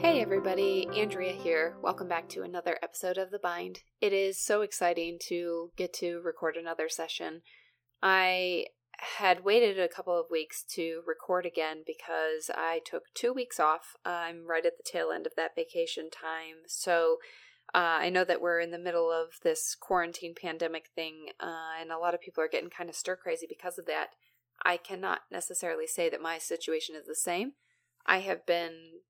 Hey everybody, Andrea here. Welcome back to another episode of The Bind. It is so exciting to get to record another session. I had waited a couple of weeks to record again because I took two weeks off. I'm right at the tail end of that vacation time. So uh, I know that we're in the middle of this quarantine pandemic thing, uh, and a lot of people are getting kind of stir crazy because of that. I cannot necessarily say that my situation is the same. I have been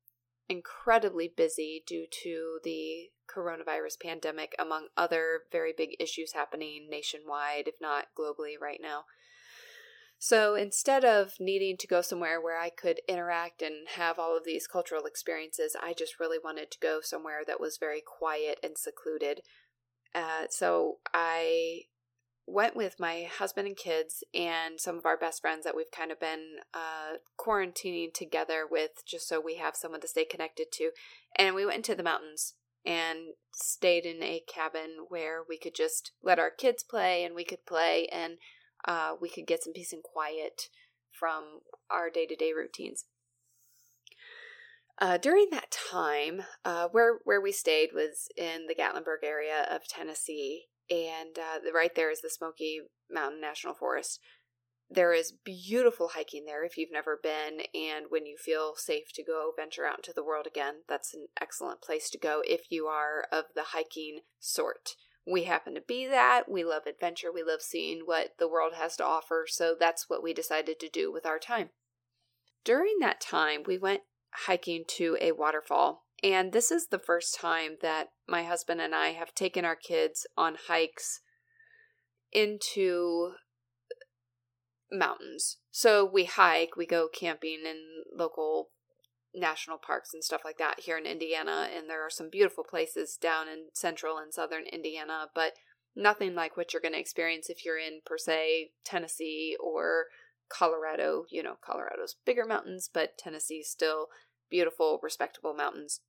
incredibly busy due to the coronavirus pandemic, among other very big issues happening nationwide, if not globally, right now. So instead of needing to go somewhere where I could interact and have all of these cultural experiences, I just really wanted to go somewhere that was very quiet and secluded. Uh, so I went with my husband and kids and some of our best friends that we've kind of been uh, quarantining together with just so we have someone to stay connected to. And we went into the mountains and stayed in a cabin where we could just let our kids play and we could play and uh, we could get some peace and quiet from our day to day routines. Uh, during that time, uh, where where we stayed was in the Gatlinburg area of Tennessee, and uh, right there is the Smoky Mountain National Forest. There is beautiful hiking there if you've never been, and when you feel safe to go venture out into the world again, that's an excellent place to go if you are of the hiking sort. We happen to be that. We love adventure. We love seeing what the world has to offer, so that's what we decided to do with our time. During that time, we went hiking to a waterfall and this is the first time that my husband and I have taken our kids on hikes into mountains. So we hike, we go camping in local national parks and stuff like that here in Indiana. And there are some beautiful places down in central and southern Indiana, but nothing like what you're going to experience if you're in, per se, Tennessee or Colorado. You know, Colorado's bigger mountains, but Tennessee's still beautiful, respectable mountains.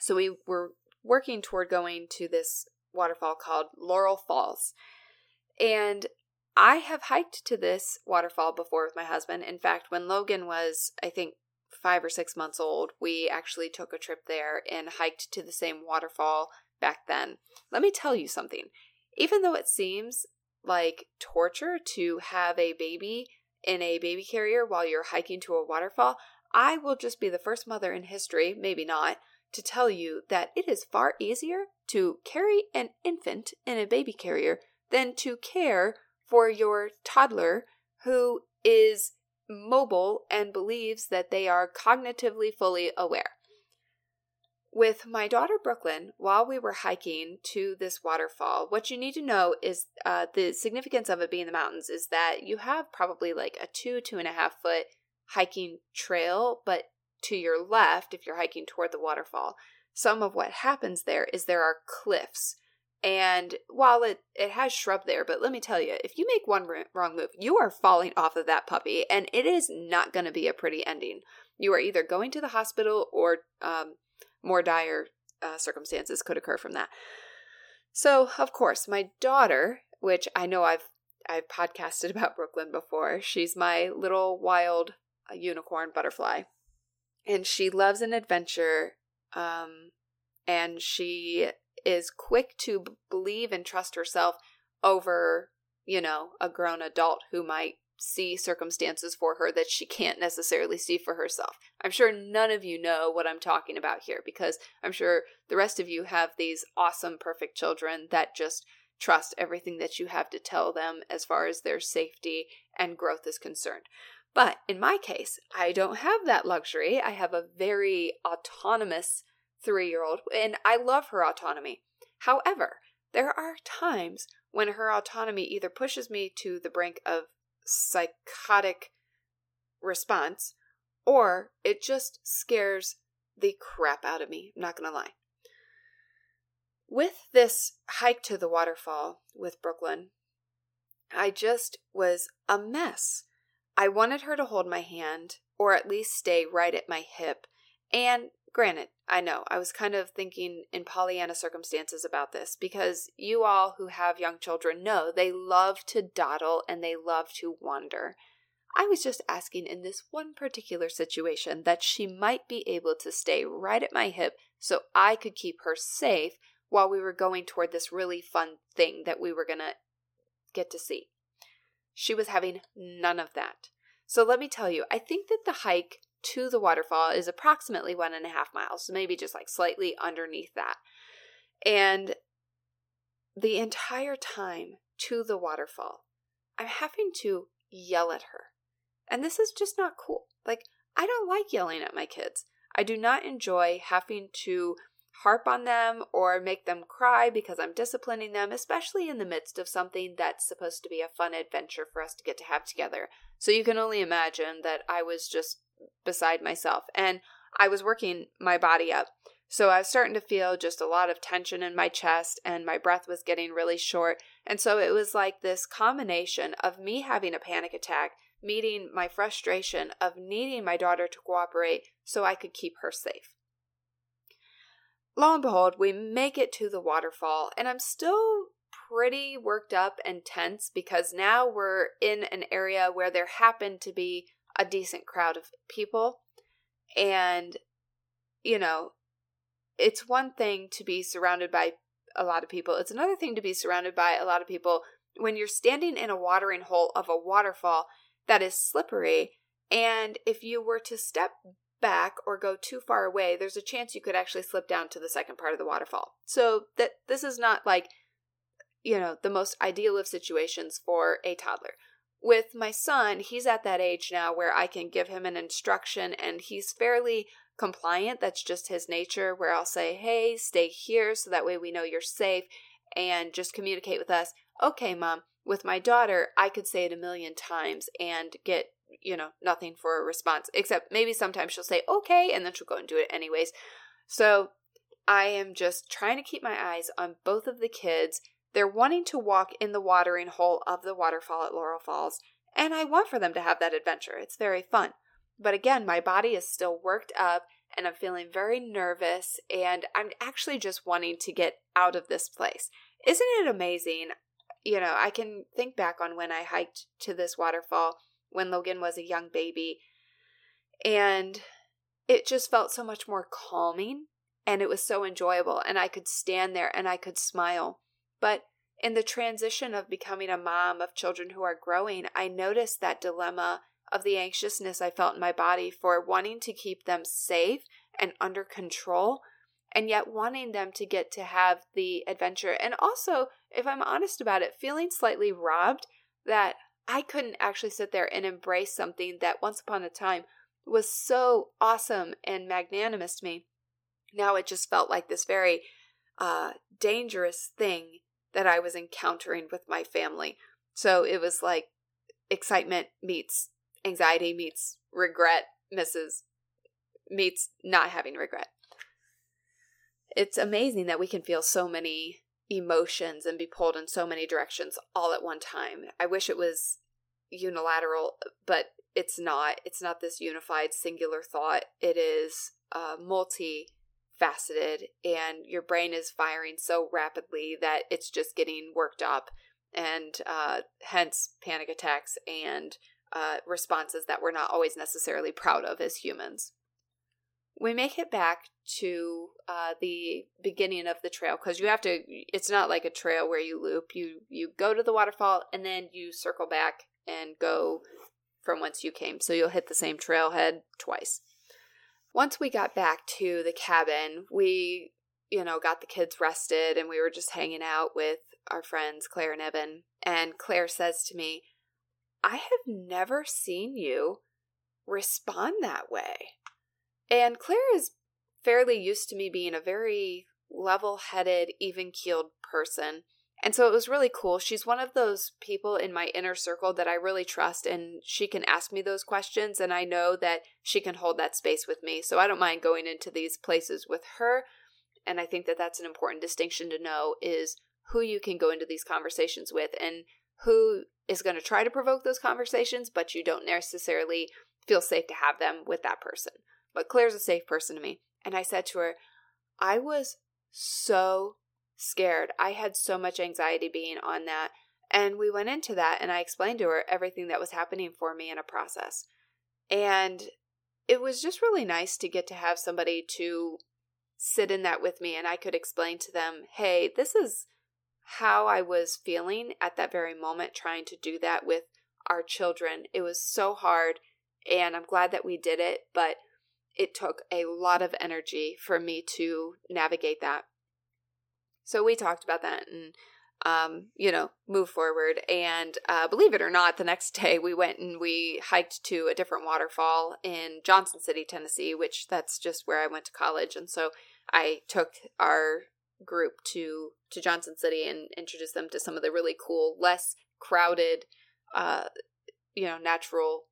So we were working toward going to this waterfall called Laurel Falls. And I have hiked to this waterfall before with my husband. In fact, when Logan was, I think, five or six months old, we actually took a trip there and hiked to the same waterfall back then. Let me tell you something. Even though it seems like torture to have a baby in a baby carrier while you're hiking to a waterfall, I will just be the first mother in history, maybe not, to tell you that it is far easier to carry an infant in a baby carrier than to care for your toddler who is mobile and believes that they are cognitively fully aware. With my daughter Brooklyn, while we were hiking to this waterfall, what you need to know is uh, the significance of it being the mountains is that you have probably like a two, two and a half foot hiking trail, but to your left, if you're hiking toward the waterfall, some of what happens there is there are cliffs. And while it, it has shrub there, but let me tell you, if you make one wrong move, you are falling off of that puppy, and it is not going to be a pretty ending. You are either going to the hospital or um, more dire uh, circumstances could occur from that. So, of course, my daughter, which I know I've I've podcasted about Brooklyn before, she's my little wild unicorn butterfly and she loves an adventure um, and she is quick to b- believe and trust herself over you know a grown adult who might see circumstances for her that she can't necessarily see for herself. I'm sure none of you know what I'm talking about here because I'm sure the rest of you have these awesome, perfect children that just trust everything that you have to tell them as far as their safety and growth is concerned. But in my case, I don't have that luxury. I have a very autonomous three year old, and I love her autonomy. However, there are times when her autonomy either pushes me to the brink of psychotic response or it just scares the crap out of me. I'm not going to lie. With this hike to the waterfall with Brooklyn, I just was a mess. I wanted her to hold my hand, or at least stay right at my hip. And granted, I know I was kind of thinking in Pollyanna circumstances about this because you all who have young children know they love to dawdle and they love to wander. I was just asking in this one particular situation that she might be able to stay right at my hip so I could keep her safe while we were going toward this really fun thing that we were going to get to see. She was having none of that. So let me tell you, I think that the hike to the waterfall is approximately one and a half miles, maybe just like slightly underneath that. And the entire time to the waterfall, I'm having to yell at her. And this is just not cool. Like, I don't like yelling at my kids. I do not enjoy having to harp on them or make them cry because I'm disciplining them, especially in the midst of something that's supposed to be a fun adventure for us to get to have together. So you can only imagine that I was just beside myself and I was working my body up. So I was starting to feel just a lot of tension in my chest and my breath was getting really short. And so it was like this combination of me having a panic attack, meeting my frustration of needing my daughter to cooperate so I could keep her safe. Lo and behold, we make it to the waterfall, and I'm still pretty worked up and tense because now we're in an area where there happened to be a decent crowd of people. And, you know, it's one thing to be surrounded by a lot of people, it's another thing to be surrounded by a lot of people when you're standing in a watering hole of a waterfall that is slippery. And if you were to step back or go too far away, there's a chance you could actually slip down to the second part of the waterfall. So that this is not like you know, the most ideal of situations for a toddler. With my son, he's at that age now where I can give him an instruction and he's fairly compliant. That's just his nature, where I'll say, hey, stay here so that way we know you're safe and just communicate with us. Okay, mom. With my daughter, I could say it a million times and get, you know, nothing for a response, except maybe sometimes she'll say, okay, and then she'll go and do it anyways. So I am just trying to keep my eyes on both of the kids. They're wanting to walk in the watering hole of the waterfall at Laurel Falls, and I want for them to have that adventure. It's very fun. But again, my body is still worked up and I'm feeling very nervous and I'm actually just wanting to get out of this place. Isn't it amazing? You know, I can think back on when I hiked to this waterfall when Logan was a young baby and it just felt so much more calming and it was so enjoyable and I could stand there and I could smile. But in the transition of becoming a mom of children who are growing, I noticed that dilemma of the anxiousness I felt in my body for wanting to keep them safe and under control, and yet wanting them to get to have the adventure. And also, if I'm honest about it, feeling slightly robbed that I couldn't actually sit there and embrace something that once upon a time was so awesome and magnanimous to me. Now it just felt like this very uh, dangerous thing that I was encountering with my family. So it was like excitement meets anxiety meets regret misses meets not having regret. It's amazing that we can feel so many emotions and be pulled in so many directions all at one time. I wish it was unilateral, but it's not. It's not this unified singular thought. It is uh, multi faceted, and your brain is firing so rapidly that it's just getting worked up, and uh, hence panic attacks and uh, responses that we're not always necessarily proud of as humans. We make it back to uh, the beginning of the trail because you have to. It's not like a trail where you loop. You you go to the waterfall and then you circle back and go from whence you came. So you'll hit the same trailhead twice. Once we got back to the cabin, we you know got the kids rested and we were just hanging out with our friends Claire and Evan. And Claire says to me, I have never seen you respond that way. And Claire is fairly used to me being a very level headed, even keeled person. And so it was really cool. She's one of those people in my inner circle that I really trust, and she can ask me those questions, and I know that she can hold that space with me. So I don't mind going into these places with her. And I think that that's an important distinction to know is who you can go into these conversations with and who is going to try to provoke those conversations, but you don't necessarily feel safe to have them with that person. But Claire's a safe person to me. And I said to her, I was so scared. I had so much anxiety being on that And we went into that, and I explained to her everything that was happening for me in a process. And it was just really nice to get to have somebody to sit in that with me, and I could explain to them, hey, this is how I was feeling at that very moment trying to do that with our children. It was so hard, and I'm glad that we did it, but it took a lot of energy for me to navigate that. So we talked about that and um, you know, move forward. And uh, believe it or not, the next day we went and we hiked to a different waterfall in Johnson City, Tennessee, which that's just where I went to college. And so I took our group to to Johnson City and introduced them to some of the really cool, less crowded, uh, you know, natural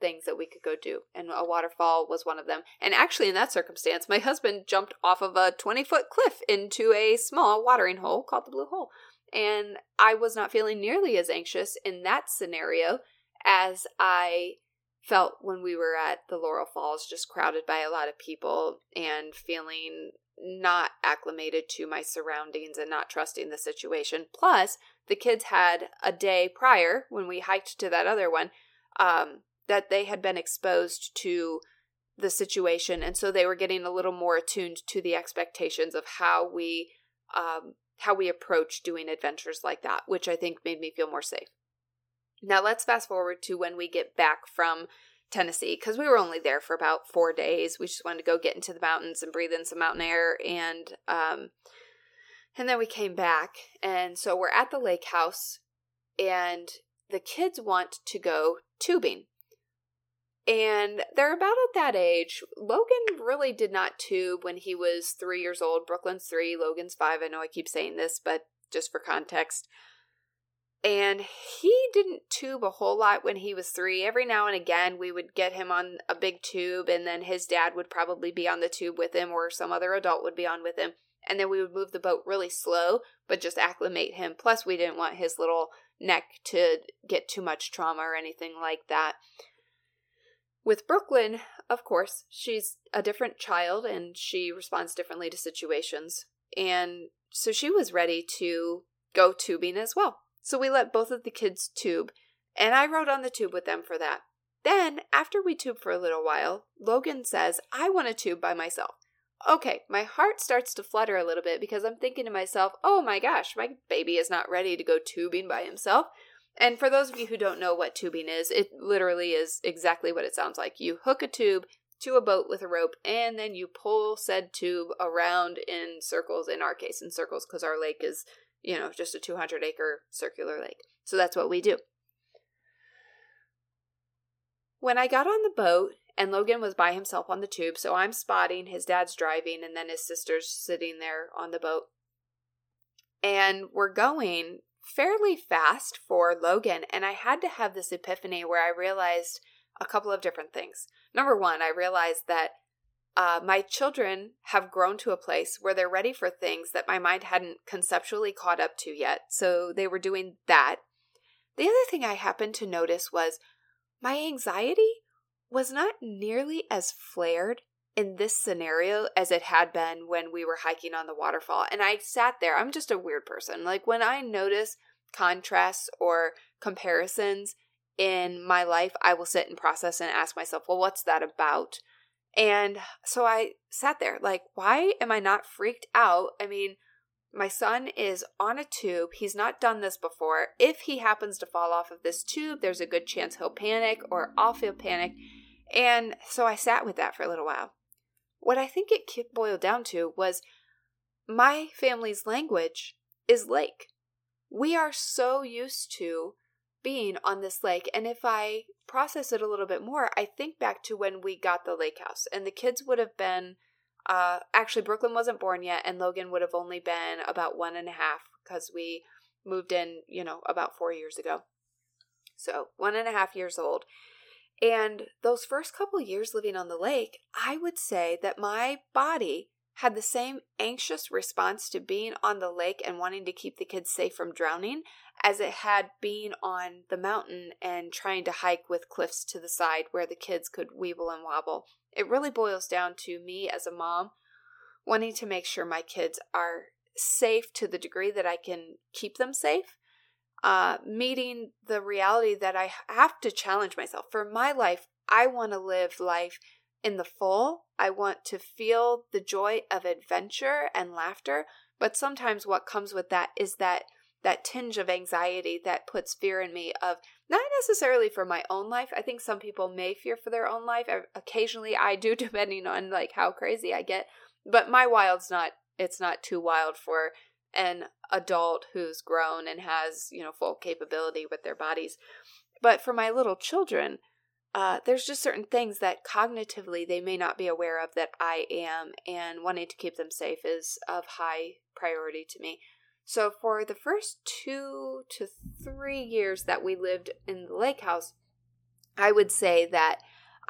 things that we could go do. And a waterfall was one of them. And actually, in that circumstance, my husband jumped off of a 20 foot cliff into a small watering hole called the Blue Hole. And I was not feeling nearly as anxious in that scenario as I felt when we were at the Laurel Falls, just crowded by a lot of people and feeling not acclimated to my surroundings and not trusting the situation. Plus, the kids had a day prior when we hiked to that other one um, that they had been exposed to the situation. And so they were getting a little more attuned to the expectations of how we um, how we approach doing adventures like that, which I think made me feel more safe. Now let's fast forward to when we get back from Tennessee because we were only there for about four days. We just wanted to go get into the mountains and breathe in some mountain air, and um, and then we came back, and so we're at the lake house, and the kids want to go tubing and they're about at that age. Logan really did not tube when he was three years old. Brooklyn's three, Logan's five. I know I keep saying this, but just for context. And he didn't tube a whole lot when he was three. Every now and again, we would get him on a big tube, and then his dad would probably be on the tube with him, or some other adult would be on with him. And then we would move the boat really slow, but just acclimate him. Plus, we didn't want his little neck to get too much trauma or anything like that. With Brooklyn, of course, she's a different child and she responds differently to situations. And so she was ready to go tubing as well. So we let both of the kids tube, and I rode on the tube with them for that. Then, after we tube for a little while, Logan says, I want to tube by myself. Okay, my heart starts to flutter a little bit because I'm thinking to myself, oh my gosh, my baby is not ready to go tubing by himself. And for those of you who don't know what tubing is, it literally is exactly what it sounds like. You hook a tube to a boat with a rope and then you pull said tube around in circles, in our case, in circles, because our lake is, you know, just a 200 acre circular lake. So that's what we do. When I got on the boat and Logan was by himself on the tube, so I'm spotting, his dad's driving, and then his sister's sitting there on the boat. And we're going fairly fast for Logan, and I had to have this epiphany where I realized a couple of different things. Number one, I realized that uh, my children have grown to a place where they're ready for things that my mind hadn't conceptually caught up to yet. So they were doing that. The other thing I happened to notice was my anxiety was not nearly as flared in this scenario as it had been when we were hiking on the waterfall. And I sat there. I'm just a weird person. Like when I notice contrasts or comparisons in my life, I will sit and process and ask myself, well, what's that about? And so I sat there, like, why am I not freaked out? I mean, my son is on a tube. He's not done this before. If he happens to fall off of this tube, there's a good chance he'll panic or I'll feel panic. And so I sat with that for a little while. What I think it boiled down to was my family's language is lake. We are so used to being on this lake. And if I process it a little bit more, I think back to when we got the lake house, and the kids would have been uh, actually, Brooklyn wasn't born yet, and Logan would have only been about one and a half because we moved in, you know, about four years ago. So, one and a half years old. And those first couple years living on the lake, I would say that my body had the same anxious response to being on the lake and wanting to keep the kids safe from drowning as it had being on the mountain and trying to hike with cliffs to the side where the kids could weeble and wobble. It really boils down to me as a mom wanting to make sure my kids are safe to the degree that I can keep them safe uh, meeting the reality that I have to challenge myself. For my life, I want to live life in the full. I want to feel the joy of adventure and laughter. But sometimes what comes with that is that that tinge of anxiety that puts fear in me of not necessarily for my own life. I think some people may fear for their own life. Occasionally I do depending on like how crazy I get. But my wild's not it's not too wild for an adult who's grown and has, you know, full capability with their bodies. But for my little children, uh, there's just certain things that cognitively they may not be aware of that I am, and wanting to keep them safe is of high priority to me. So, for the first two to three years that we lived in the lake house, I would say that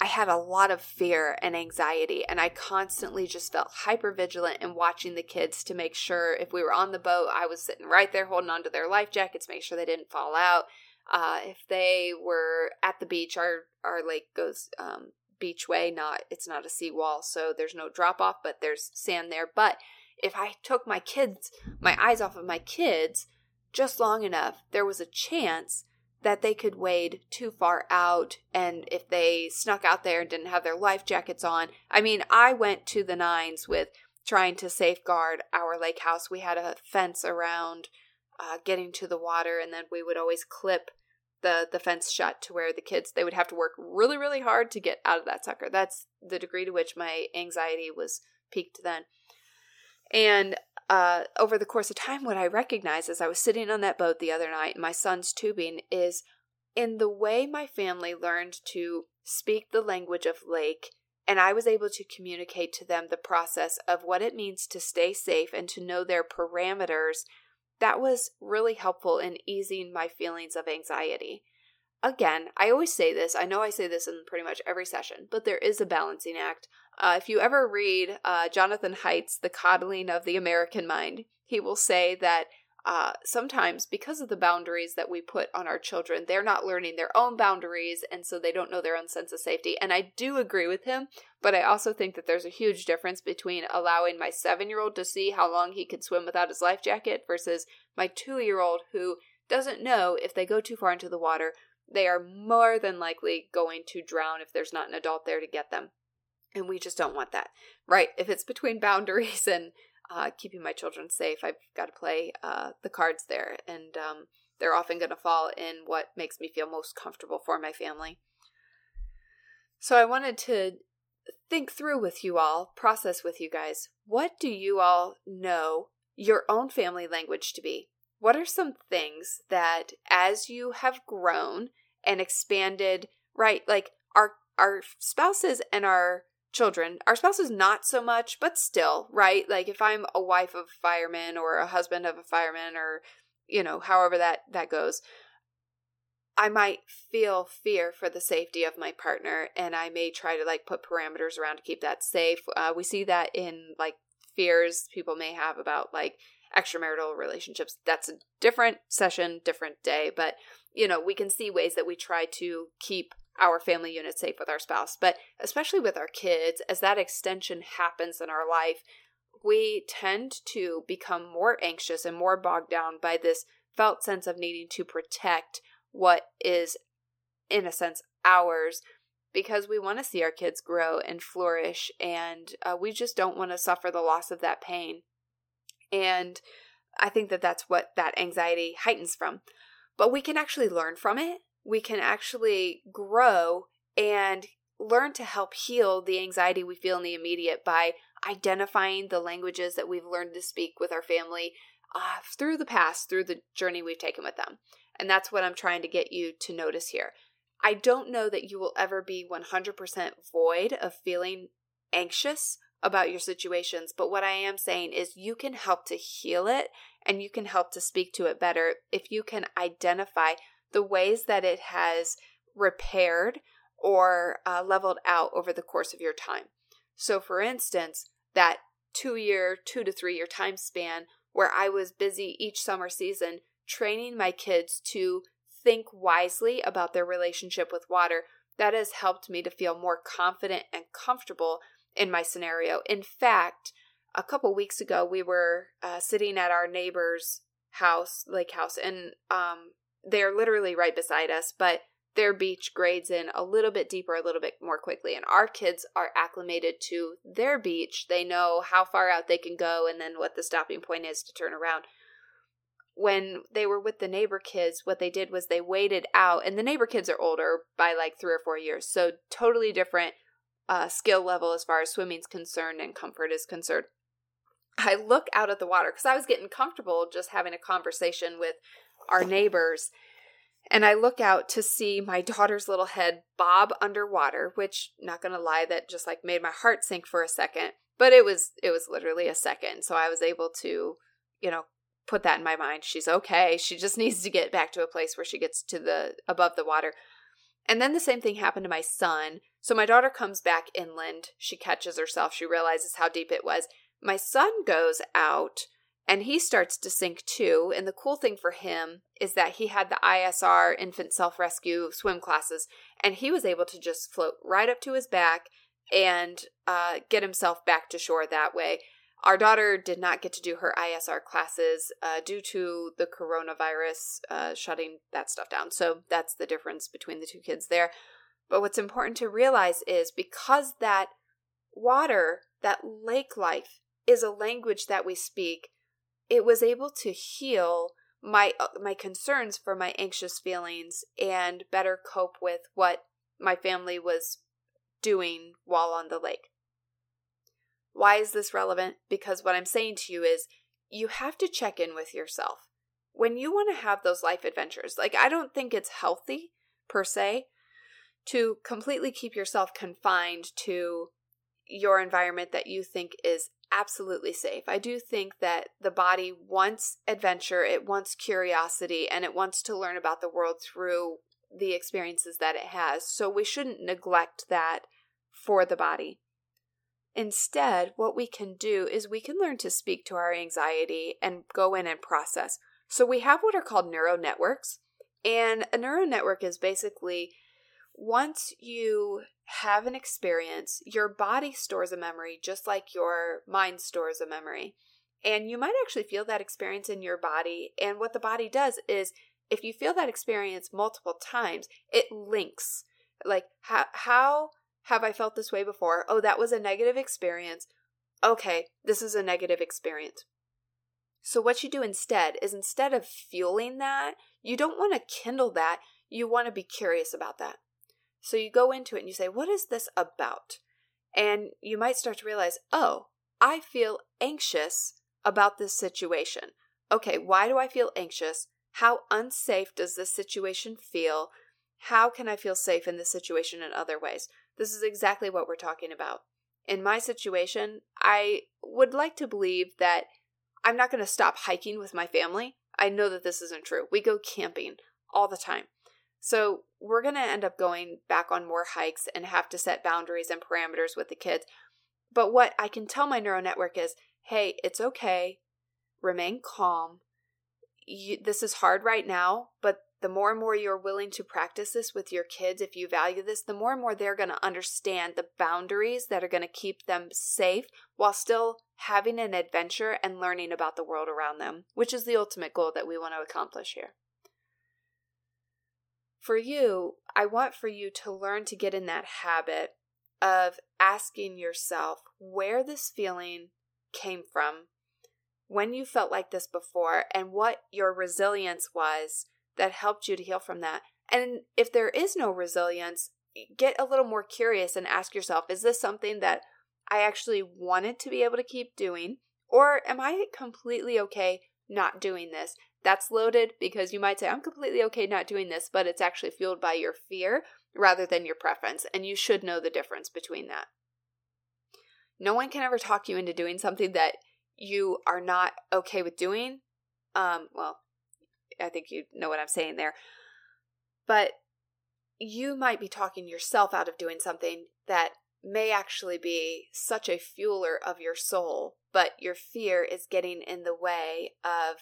I had a lot of fear and anxiety, and I constantly just felt hyper vigilant in watching the kids to make sure if we were on the boat, I was sitting right there holding onto their life jackets, make sure they didn't fall out. Uh, if they were at the beach, our our lake goes um, beach way, not it's not a seawall, so there's no drop off, but there's sand there. But if I took my kids, my eyes off of my kids, just long enough, there was a chance that they could wade too far out and if they snuck out there and didn't have their life jackets on i mean i went to the nines with trying to safeguard our lake house. We had a fence around uh, getting to the water and then we would always clip the the fence shut to where the kids they would have to work really really hard to get out of that sucker. That's the degree to which my anxiety was peaked then. And uh, over the course of time, what I recognized as I was sitting on that boat the other night, my son's tubing, is in the way my family learned to speak the language of lake, and I was able to communicate to them the process of what it means to stay safe and to know their parameters. That was really helpful in easing my feelings of anxiety. Again, I always say this, I know I say this in pretty much every session, but there is a balancing act. Uh, if you ever read uh, Jonathan Haidt's The Coddling of the American Mind, he will say that uh, sometimes because of the boundaries that we put on our children, they're not learning their own boundaries, and so they don't know their own sense of safety. And I do agree with him, but I also think that there's a huge difference between allowing my seven year old to see how long he could swim without his life jacket versus my two year old who doesn't know if they go too far into the water, they are more than likely going to drown if there's not an adult there to get them. And we just don't want that, right? If it's between boundaries and uh, keeping my children safe, I've got to play uh, the cards there. And um, they're often going to fall in what makes me feel most comfortable for my family. So I wanted to think through with you all, process with you guys. What do you all know your own family language to be? What are some things that as you have grown and expanded, right? Like our our spouses and our children. Our spouses not so much, but still, right? Like if I'm a wife of a fireman or a husband of a fireman or you know, however that that goes, I might feel fear for the safety of my partner and I may try to like put parameters around to keep that safe. Uh, we see that in like fears people may have about like extramarital relationships. That's a different session, different day, but you know, we can see ways that we try to keep our family unit safe with our spouse, but especially with our kids, as that extension happens in our life, we tend to become more anxious and more bogged down by this felt sense of needing to protect what is, in a sense, ours because we want to see our kids grow and flourish, and uh, we just don't want to suffer the loss of that pain. And I think that that's what that anxiety heightens from. But we can actually learn from it we can actually grow and learn to help heal the anxiety we feel in the immediate by identifying the languages that we've learned to speak with our family uh, through the past, through the journey we've taken with them. And that's what I'm trying to get you to notice here. I don't know that you will ever be 100% void of feeling anxious about your situations, but what I am saying is you can help to heal it and you can help to speak to it better if you can identify the ways that it has repaired or uh, leveled out over the course of your time. So, for instance, that two year, two to three year time span where I was busy each summer season training my kids to think wisely about their relationship with water, that has helped me to feel more confident and comfortable in my scenario. In fact, a couple weeks ago, we were uh, sitting at our neighbor's house, lake house, and um, they're literally right beside us, but their beach grades in a little bit deeper, a little bit more quickly. And our kids are acclimated to their beach. They know how far out they can go and then what the stopping point is to turn around. When they were with the neighbor kids, what they did was they waited out, and the neighbor kids are older by like three or four years. So, totally different uh, skill level as far as swimming's concerned and comfort is concerned. I look out at the water because I was getting comfortable just having a conversation with our neighbors and I look out to see my daughter's little head bob underwater, which not to lie that just like made my heart sink for a second, but it was it was literally a second. So I was able to, you know, put that in my mind. She's okay. She just needs to get back to a place where she gets to the above the water. And then the same thing happened to my son. So my daughter comes back inland. She catches herself. She realizes how deep it was. My son goes out and he starts to sink too. And the cool thing for him is that he had the ISR infant self rescue swim classes, and he was able to just float right up to his back and uh, get himself back to shore that way. Our daughter did not get to do her ISR classes uh, due to the coronavirus uh, shutting that stuff down. So that's the difference between the two kids there. But what's important to realize is because that water, that lake life, is a language that we speak, it was able to heal my uh, my concerns for my anxious feelings and better cope with what my family was doing while on the lake. Why is this relevant? Because what I'm saying to you is you have to check in with yourself. When you want to have those life adventures, like I don't think it's healthy per se to completely keep yourself confined to your environment that you think is absolutely safe. I do think that the body wants adventure, it wants curiosity, and it wants to learn about the world through the experiences that it has. So we shouldn't neglect that for the body. Instead, what we can do is we can learn to speak to our anxiety and go in and process. So we have what are called neural networks. And a neural network is basically once you have an experience, your body stores a memory just like your mind stores a memory. And you might actually feel that experience in your body. And what the body does is if you feel that experience multiple times, it links. Like, how, how have I felt this way before? Oh, that was a negative experience. Okay, this is a negative experience. So, what you do instead is instead of fueling that, you don't want to kindle that, you want to be curious about that. So you go into it and you say, What is this about? And you might start to realize, Oh, I feel anxious about this situation. Okay, why do I feel anxious? How unsafe does this situation feel? How can I feel safe in this situation in other ways? This is exactly what we're talking about. In my situation, I would like to believe that I'm not going to stop hiking with my family. I know that this isn't true. We go camping all the time. So we're going to end up going back on more hikes and have to set boundaries and parameters with the kids. But what I can tell my neural network is hey, it's okay. Remain calm. You, this is hard right now, but the more and more you're willing to practice this with your kids, if you value this, the more and more they're going to understand the boundaries that are going to keep them safe while still having an adventure and learning about the world around them, which is the ultimate goal that we want to accomplish here for you, I want for you to learn to get in that habit of asking yourself where this feeling came from, when you felt like this before, and what your resilience was that helped you to heal from that. And if there is no resilience, get a little more curious and ask yourself is this something that I actually wanted to be able to keep doing? Or am I completely okay not doing this? That's loaded because you might say, I'm completely okay not doing this, but it's actually fueled by your fear rather than your preference. And you should know the difference between that. No one can ever talk you into doing something that you are not okay with doing. Um, well, I think you know what I'm saying there. But you might be talking yourself out of doing something that may actually be such a fueler of your soul, but your fear is getting in the way of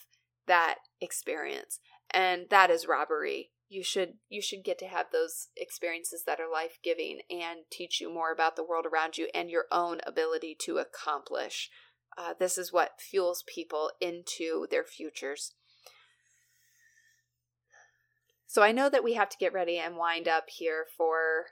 that experience and that is robbery. You should you should get to have those experiences that are life-giving and teach you more about the world around you and your own ability to accomplish. Uh, this is what fuels people into their futures. So I know that we have to get ready and wind up here for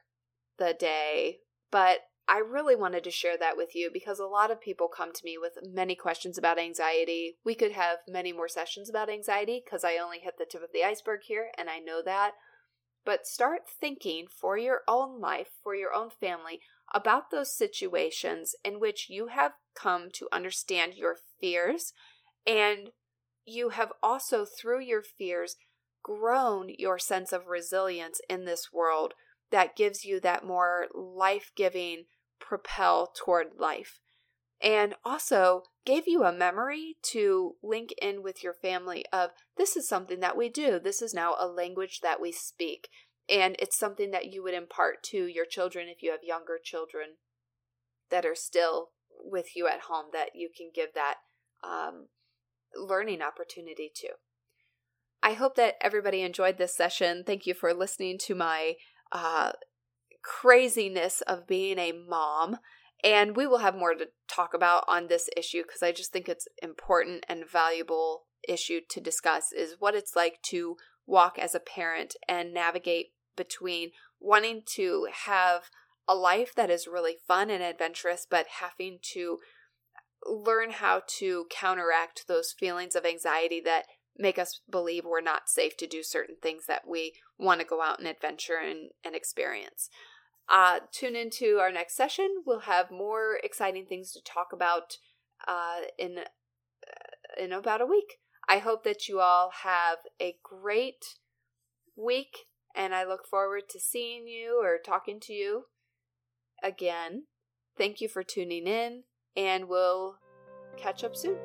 the day, but I really wanted to share that with you because a lot of people come to me with many questions about anxiety. We could have many more sessions about anxiety because I only hit the tip of the iceberg here, and I know that. But start thinking for your own life, for your own family, about those situations in which you have come to understand your fears and you have also, through your fears, grown your sense of resilience in this world that gives you that more life giving propel toward life. And also gave you a memory to link in with your family of this is something that we do. This is now a language that we speak. And it's something that you would impart to your children if you have younger children that are still with you at home, that you can give that um, learning opportunity to. I hope that everybody enjoyed this session. Thank you for listening to my uh, craziness of being a mom. And we will have more to talk about on this issue because I just think it's important and valuable issue to discuss is what it's like to walk as a parent and navigate between wanting to have a life that is really fun and adventurous, but having to learn how to counteract those feelings of anxiety that make us believe we're not safe to do certain things that we want to go out and adventure and, and experience. Uh, tune into our next session. We'll have more exciting things to talk about uh, in uh, in about a week. I hope that you all have a great week, and I look forward to seeing you or talking to you again. Thank you for tuning in, and we'll catch up soon.